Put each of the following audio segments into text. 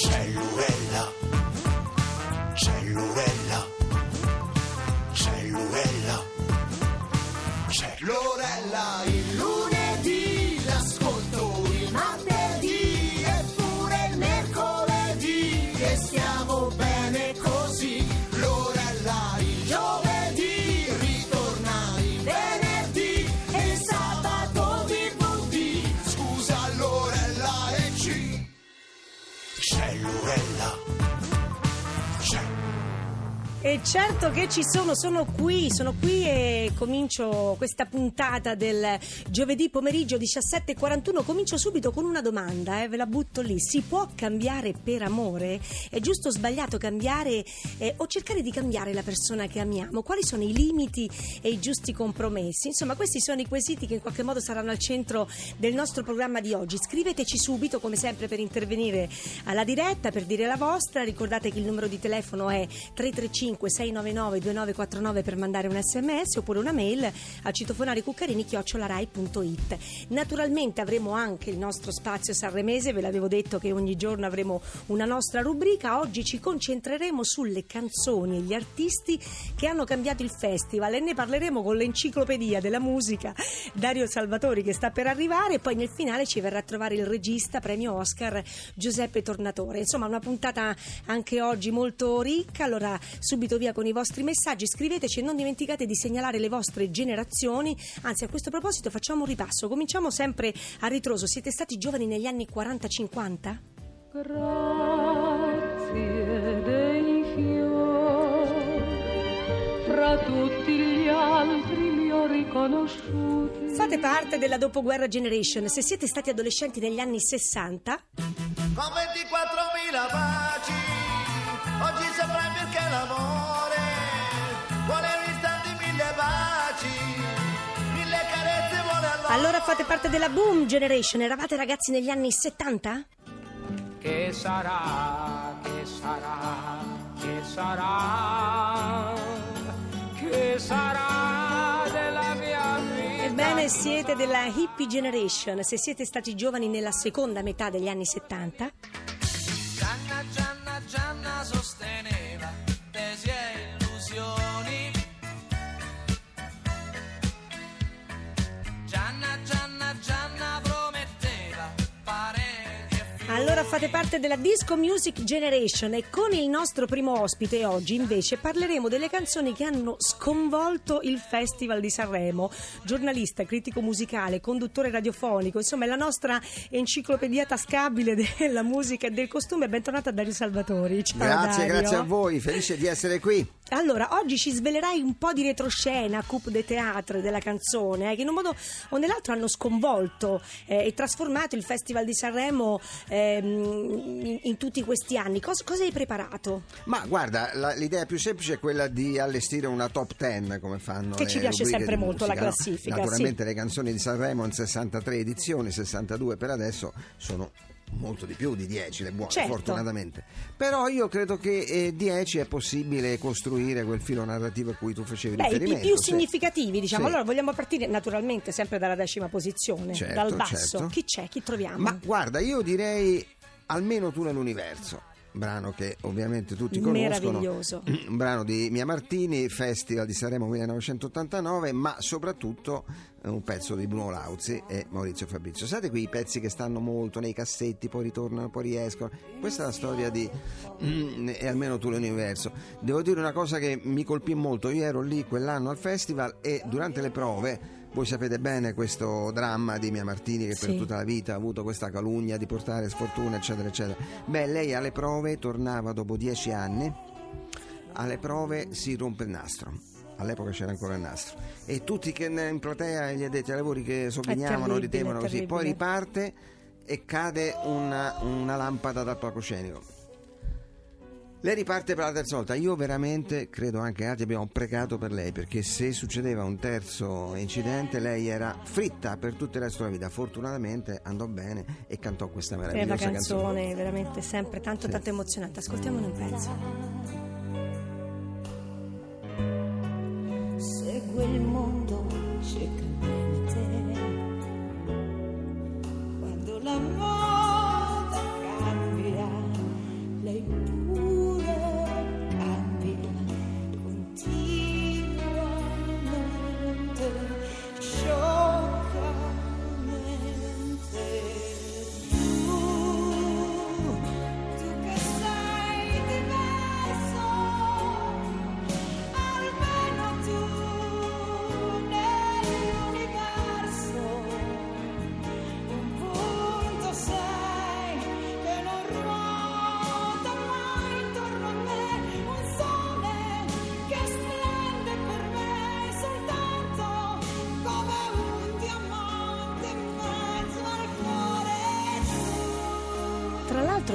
Cellurella, cellurella, cellurella, cellurella, Cellurella. E certo che ci sono, sono qui, sono qui e comincio questa puntata del giovedì pomeriggio 17.41. Comincio subito con una domanda, eh, ve la butto lì. Si può cambiare per amore? È giusto o sbagliato cambiare eh, o cercare di cambiare la persona che amiamo? Quali sono i limiti e i giusti compromessi? Insomma, questi sono i quesiti che in qualche modo saranno al centro del nostro programma di oggi. Scriveteci subito, come sempre, per intervenire alla diretta, per dire la vostra. Ricordate che il numero di telefono è 335 699 2949 per mandare un sms oppure una mail a citofonaricuccarini chiocciolarai.it naturalmente avremo anche il nostro spazio sanremese ve l'avevo detto che ogni giorno avremo una nostra rubrica. Oggi ci concentreremo sulle canzoni e gli artisti che hanno cambiato il festival e ne parleremo con l'enciclopedia della musica Dario Salvatori che sta per arrivare e poi nel finale ci verrà a trovare il regista premio Oscar Giuseppe Tornatore. Insomma una puntata anche oggi molto ricca. Allora subito via con i vostri messaggi, scriveteci e non dimenticate di segnalare le vostre generazioni. Anzi, a questo proposito facciamo un ripasso. Cominciamo sempre a ritroso. Siete stati giovani negli anni 40-50? Grazie dei fiori, fra tutti gli altri li ho riconosciuti. Fate parte della dopoguerra generation. Se siete stati adolescenti negli anni 60, con 24.000 baci oggi sembra più che l'amore vuole un istante mille baci mille carezze vuole allora allora fate parte della boom generation. Eravate ragazzi negli anni 70? Che sarà, che sarà, che sarà, che sarà della mia vita? Ebbene, siete della hippie generation. Se siete stati giovani nella seconda metà degli anni 70, fate parte della Disco Music Generation e con il nostro primo ospite oggi invece parleremo delle canzoni che hanno sconvolto il Festival di Sanremo. Giornalista, critico musicale, conduttore radiofonico, insomma è la nostra enciclopedia tascabile della musica e del costume. Bentornata a Dario Salvatori. Ciao Grazie, Dario. grazie a voi, felice di essere qui. Allora, oggi ci svelerai un po' di retroscena, coupe de théâtre della canzone, eh, che in un modo o nell'altro hanno sconvolto eh, e trasformato il Festival di Sanremo ehm, in, in tutti questi anni. Cos- cosa hai preparato? Ma guarda, la- l'idea più semplice è quella di allestire una top 10 come fanno Che ci piace sempre molto, la musica, no? classifica, Naturalmente le canzoni di Sanremo in 63 edizioni, 62 per adesso, sono molto di più di 10 le buone, Certo. fortunatamente. Però io credo che eh, 10 è possibile costruire quel filo narrativo a cui tu facevi Beh, i riferimento. più sì. significativi, diciamo. Sì. Allora, vogliamo partire naturalmente sempre dalla decima posizione, Certo, dal basso. certo. Chi c'è? Chi troviamo? Ma guarda, io direi almeno tu nell'universo. Brano che ovviamente tutti conoscono. Meraviglioso. Un brano di Mia Martini, Festival di Sanremo 1989, ma soprattutto eh, un pezzo di Bruno Lauzi e Maurizio Fabrizio. Sapete quei pezzi che stanno molto nei cassetti, poi ritornano, poi riescono? Questa è la storia di mm, E almeno tu l'universo. Devo dire una cosa che mi colpì molto. Io ero lì quell'anno al festival e durante le prove. Voi sapete bene questo dramma di Mia Martini che per Sì. tutta la vita ha avuto questa calunnia di portare sfortuna, eccetera, eccetera. Beh, lei alle prove tornava dopo dieci anni, alle prove si rompe il nastro. All'epoca c'era ancora il nastro. E tutti che in platea gli addetti ai lavori che sogghignavano, ridevano è così. Poi riparte e cade una, una lampada dal palcoscenico. Lei riparte per la terza volta. Io veramente credo anche altri abbiamo pregato per lei perché se succedeva un terzo incidente lei era fritta per tutto il resto della vita. Fortunatamente andò bene e cantò questa È una meravigliosa canzone veramente sempre tanto tanto emozionante. Ascoltiamone un pezzo.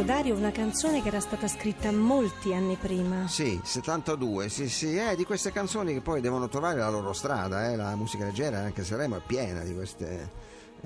Dario una canzone che era stata scritta molti anni prima. Sì, 72, sì, sì, è di queste canzoni che poi devono trovare la loro strada, eh, la musica leggera, anche Sanremo è piena di queste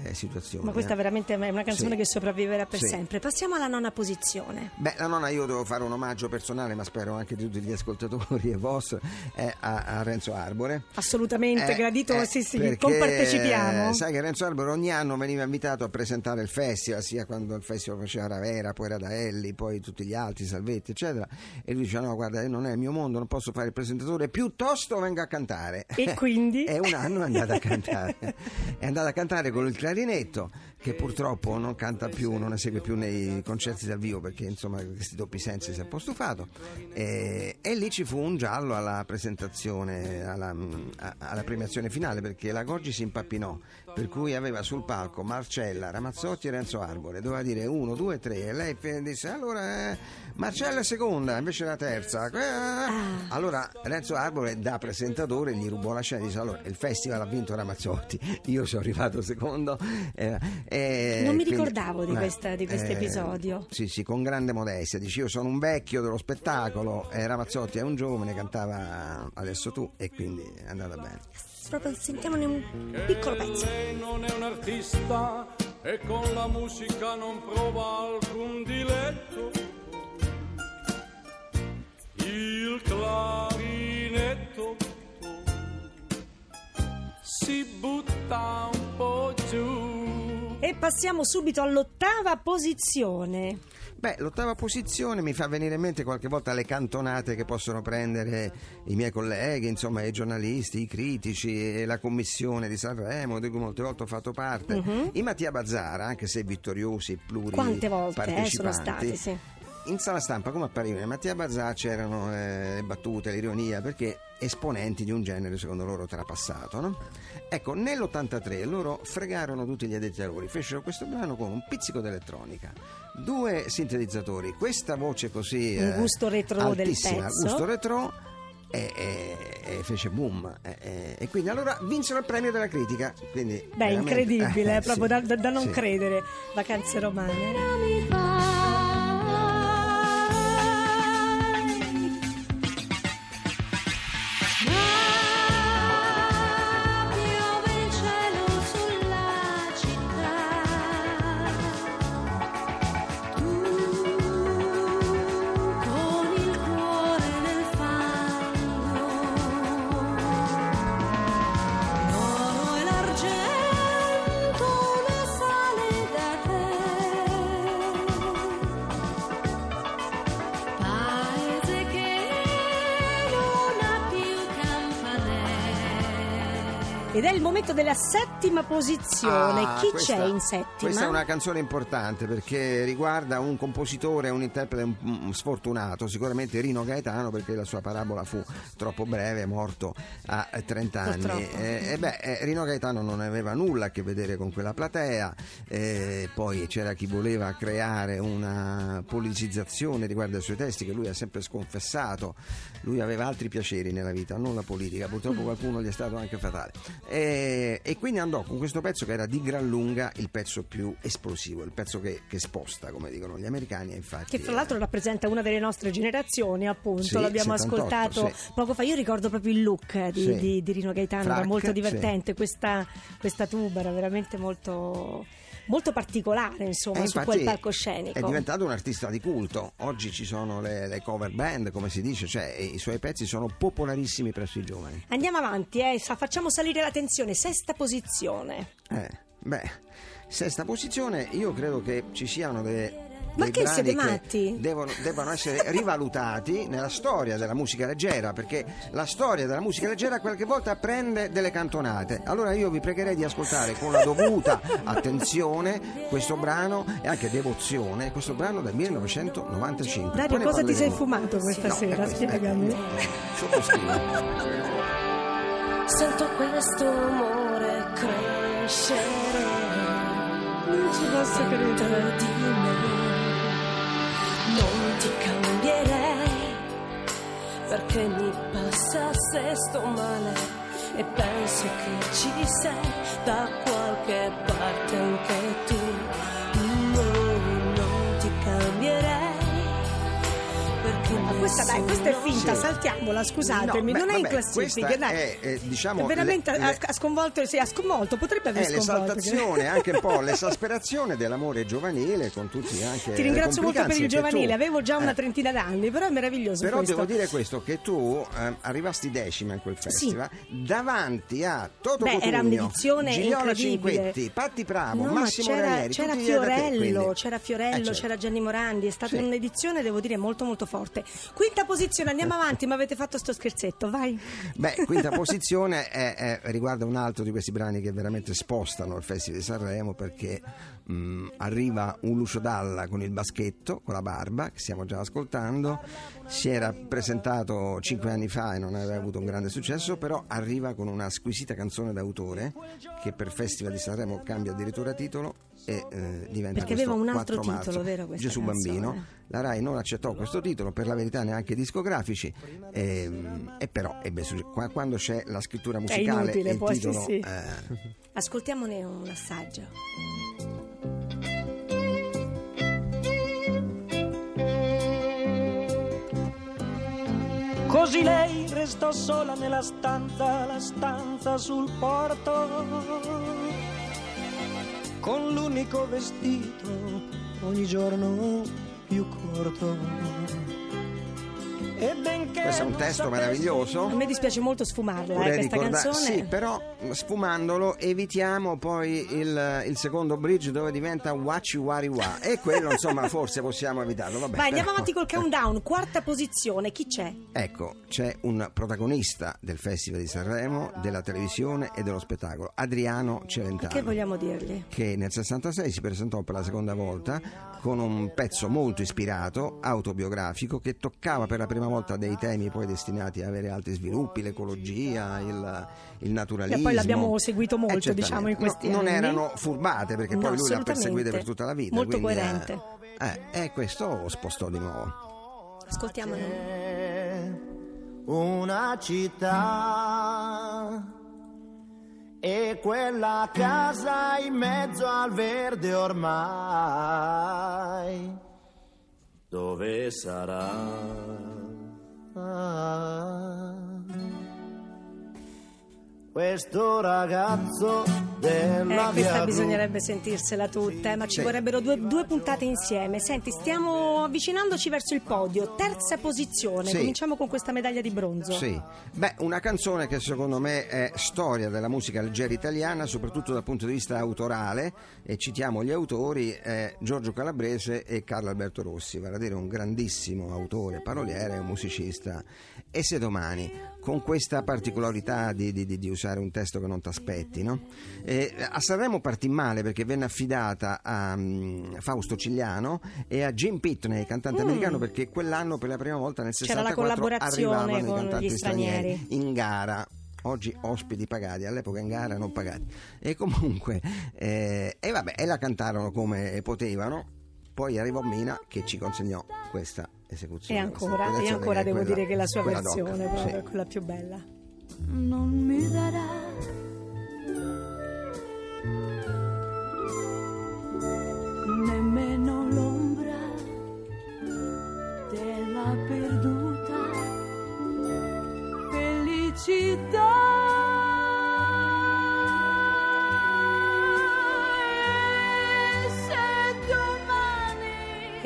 eh, situazioni. Ma questa eh. veramente è una canzone Sì. che sopravviverà per Sì. sempre. Passiamo alla nona posizione. Beh, la nonna io devo fare un omaggio personale, ma spero anche di tutti gli ascoltatori e vostri, è a, a Renzo Arbore. Assolutamente Eh, gradito, eh, sì, sì, perché, compartecipiamo. eh, Sai che Renzo Arbore ogni anno veniva invitato a presentare il festival, sia quando il festival faceva Ravera, poi Radaelli, poi tutti gli altri, Salvetti, eccetera. E lui diceva: No, guarda, non è il mio mondo, non posso fare il presentatore, piuttosto vengo a cantare. E quindi? e un anno è andato a cantare. è andato a cantare con il clarinetto, che purtroppo non canta più, non esegue più nei concerti dal vivo perché insomma questi doppi sensi si è un po' stufato. E, e lì ci fu un giallo alla presentazione, alla, a- alla premiazione finale perché la Goggi si impappinò, per cui aveva sul palco Marcella, Ramazzotti e Renzo Arbore, doveva dire uno, due, tre e lei disse allora eh, Marcella è seconda, invece la terza. Eh, Allora Renzo Arbore da presentatore gli rubò la scena e disse allora il festival ha vinto Ramazzotti, io sono arrivato secondo. eh, eh, Non mi quindi- ricordavo di eh, questa- di questo eh, episodio. Sì, sì, con grande modestia. Dici io sono un vecchio dello spettacolo e Ramazzotti è un giovane, cantava adesso tu e quindi è andata bene. Proprio sentiamone un piccolo pezzo. Lei non è un artista e con la musica non prova alcun diletto. Il clarinetto si butta un. E passiamo subito all'ottava posizione. Beh, l'ottava posizione mi fa venire in mente qualche volta le cantonate che possono prendere i miei colleghi, insomma i giornalisti, i critici e la commissione di Sanremo, di cui molte volte ho fatto parte. I Mattia Bazzara, anche se vittoriosi, pluri Mhm. Quante volte eh, sono stati, sì. In sala stampa come apparivano Mattia Bazzà c'erano eh, le battute, l'ironia, perché esponenti di un genere secondo loro trapassato. No? Ecco, nell'83 loro fregarono tutti gli addetti ai lavori, fecero questo brano con un pizzico d'elettronica, due sintetizzatori, questa voce così... Un eh, gusto retro del altissima, pezzo. gusto retro e, e- e fece boom e, e- quindi allora vinsero il premio della critica quindi Beh, veramente- incredibile, eh, è proprio sì, da, da- da non sì. credere. Vacanze romane. Il momento della settima posizione. Ah, Chi questa- c'è in settima? Questa è una canzone importante perché riguarda un compositore un interprete un- un sfortunato, sicuramente Rino Gaetano perché la sua parabola fu troppo breve, morto a eh, 30 anni. Eh, e beh, eh, Rino Gaetano non aveva nulla a che vedere con quella platea, eh, poi c'era chi voleva creare una politicizzazione riguardo ai suoi testi che lui ha sempre sconfessato. Lui aveva altri piaceri nella vita, non la politica, purtroppo qualcuno gli è stato anche fatale. E, e quindi andò con questo pezzo che era di gran lunga il pezzo più esplosivo, il pezzo che, che sposta, come dicono gli americani, infatti... Che fra l'altro rappresenta una delle nostre generazioni, appunto. Sì, L'abbiamo 78, ascoltato sì. poco fa. Io ricordo proprio il look eh, di, Sì. di- di Rino Gaetano, era Frac, molto divertente. Questa, questa tuba era veramente molto, molto particolare, insomma, E su quel palcoscenico. È diventato un artista di culto. Oggi ci sono le, le cover band, come si dice, cioè i suoi pezzi sono popolarissimi presso i giovani. Andiamo avanti, eh, fa- facciamo salire la tensione. Sesta posizione. Eh, beh, sesta posizione, io credo che ci siano dei. Ma che brani siete matti? Devono, devono essere rivalutati nella storia della musica leggera perché la storia della musica leggera qualche volta prende delle cantonate allora io vi pregherei di ascoltare con la dovuta attenzione questo brano e anche devozione questo brano del 1995 Dario, cosa ti sei parleremo. fumato questa No, sera? Spiegami. sottoscrivo Sento questo amore crescere Non ci posso credere. di me. Perché mi passa se sto male e penso che ci sei da qualche parte anche tu. Dai, questa è finta, saltiamola, scusatemi, No, non beh, è in vabbè, classifica, questa dai. è, eh, diciamo, veramente le- ha, le- ha sconvolto, sì, ha sconvolto, potrebbe aver È sconvolto. l'esaltazione, anche un po' l'esasperazione dell'amore giovanile con tutti anche Ti ringrazio molto per il giovanile, tu- avevo già una Eh, trentina d'anni, però è meraviglioso Però questo. devo dire questo, che tu ehm, arrivasti decima in quel festival davanti a Toto Beh, era Cotugno, un'edizione Gigliola. Cinquetti, Patti Bravo, No, ma Massimo c'era, Ranieri, c'era te, Fiorello, c'era Fiorello, Eh, certo. c'era Gianni Morandi, è stata Sì. un'edizione, devo dire, molto molto forte. Quinta posizione, andiamo avanti, ma avete fatto sto scherzetto, vai. Beh, quinta posizione è- è- riguarda un altro di questi brani che veramente spostano il Festival di Sanremo perché mh, arriva un Lucio Dalla con il baschetto, con la barba, che stiamo già ascoltando, si era presentato cinque anni fa e non aveva avuto un grande successo, però arriva con una squisita canzone d'autore che per Festival di Sanremo cambia addirittura titolo e eh, diventa Perché aveva un altro 4 titolo, marzo. vero, Gesù canzone? Bambino. La RAI non accettò questo titolo, per la verità neanche discografici, e, e però ebbe quando c'è la scrittura musicale inutile, e il poi, sì, titolo... sì. eh, Ascoltiamone un assaggio. Così lei restò sola nella stanza, la stanza sul porto, con l'unico vestito ogni giorno più corto. Questo è un testo meraviglioso. A me dispiace molto sfumarla, eh, questa ricorda- canzone. Sì, però sfumandolo evitiamo poi il, il secondo bridge dove diventa Wachi Wari Wa e quello insomma forse possiamo evitarlo. Vabbè, Vai, andiamo avanti col countdown, quarta posizione, chi c'è? Ecco, c'è un protagonista del Festival di Sanremo, della televisione e dello spettacolo, Adriano Celentano. Che vogliamo dirgli? che nel 66 si presentò per la seconda volta con un pezzo molto ispirato, autobiografico, che toccava per la prima volta dei temi poi destinati a avere altri sviluppi, l'ecologia, il, il naturalismo. E poi l'abbiamo seguito molto, Eh, diciamo, in questi No, Non anni. erano furbate, perché No, poi lui l'ha assolutamente. perseguita per tutta la vita. Molto quindi, eh, coerente. Eh, e questo spostò di nuovo. Ascoltiamolo. una città e quella casa in mezzo al verde ormai dove sarà questo ragazzo della Eh, questa bisognerebbe sentirsela tutta, eh, ma ci Sì. vorrebbero due, due puntate insieme. Senti, stiamo avvicinandoci verso il podio. Terza posizione, Sì. cominciamo con questa medaglia di bronzo. Sì, beh, una canzone che secondo me è storia della musica leggera italiana, soprattutto dal punto di vista autorale, e citiamo gli autori, è Giorgio Calabrese e Carlo Alberto Rossi, vale a dire un grandissimo autore, paroliere, un musicista. E se domani, con questa particolarità di, di- di- di usare un testo che non ti aspetti, no? Eh, a Sanremo partì male perché venne affidata a mm, Fausto Cigliano e a Jim Pitney, cantante americano, perché quell'anno per la prima volta nel Mm. C'era la 64 collaborazione arrivavano i con cantanti gli stranieri. in gara oggi ospiti pagati, all'epoca in gara non pagati. E comunque, eh, e vabbè, e la cantarono come potevano. Poi arrivò Mina che ci consegnò questa E esecuzione. ancora, e ancora che è devo quella- dire che la sua doc, versione sì. proprio è quella più bella. non mi darà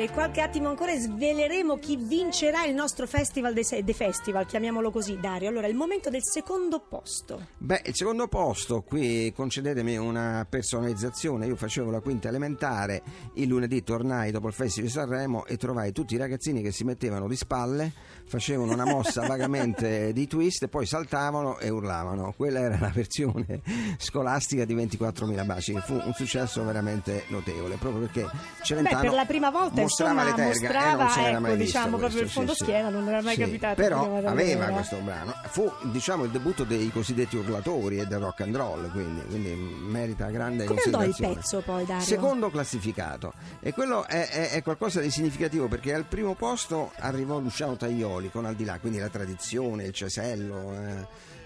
E qualche attimo ancora sveleremo chi vincerà il nostro festival dei, se- festival, chiamiamolo così, Dario. Allora, il momento del secondo posto. Beh, il secondo posto, qui concedetemi una personalizzazione, io facevo la quinta elementare, il lunedì tornai dopo il Festival di Sanremo e trovai tutti i ragazzini che si mettevano di spalle, facevano una mossa vagamente di twist e poi saltavano e urlavano. Quella era la versione scolastica di 24.000 baci, che fu un successo veramente notevole, proprio perché Celentano Beh, per la prima volta mostrava le terga mostrava, non si era ecco, mai visto diciamo proprio il questo, fondo sì, sì. schiena, non era mai Sì, capitato Però aveva vedere. questo brano. Fu diciamo il debutto dei cosiddetti urlatori e del rock and roll, quindi, quindi merita grande Come andò il pezzo poi, Dario? Secondo classificato. E quello è, è- è qualcosa di significativo perché al primo posto arrivò Luciano Taglioli con Al di là, quindi la tradizione, il cesello,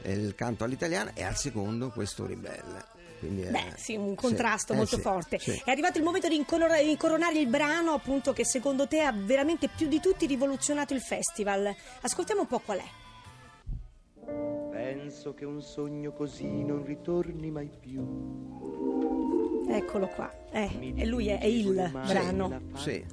eh, il canto all'italiana, e al secondo questo ribelle. Quindi è- Beh, sì, un contrasto sì, eh, molto sì, forte. sì. È arrivato il momento di incoronare il brano, appunto, che secondo te ha veramente più di tutti rivoluzionato il festival. Ascoltiamo un po' qual è. Penso che un sogno così non ritorni mai più. Eccolo qua. Eh, e lui è, è il brano. Sì.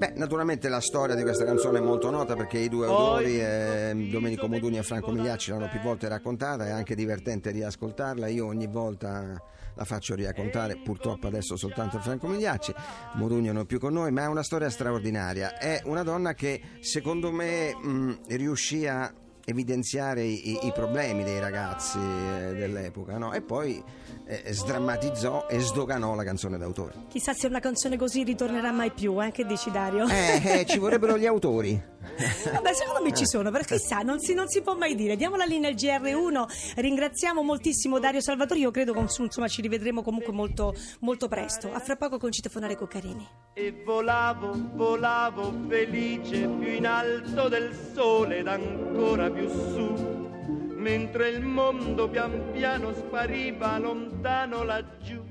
Beh, naturalmente la storia di questa canzone è molto nota perché i due autori, eh, Domenico Modugni e Franco Migliacci, l'hanno più volte raccontata, è anche divertente riascoltarla, io ogni volta la faccio riaccontare, purtroppo adesso soltanto a Franco Migliacci, Modugni non è più con noi, ma è una storia straordinaria, è una donna che secondo me mh, riuscì a evidenziare i, i problemi dei ragazzi eh, dell'epoca no? e poi eh, sdrammatizzò e sdoganò la canzone d'autore. Chissà se una canzone così ritornerà mai più, eh? Che dici Dario? Eh, eh, ci vorrebbero gli autori. Vabbè, secondo me ci sono, perché chissà, non si, non si può mai dire. Diamo la linea al GR1. Ringraziamo moltissimo Dario Salvatori. Io credo che insomma, ci rivedremo comunque molto, molto presto. A fra poco con Citofonare Coccarini. E volavo, volavo felice più in alto del sole ed ancora più su, mentre il mondo pian piano spariva lontano laggiù.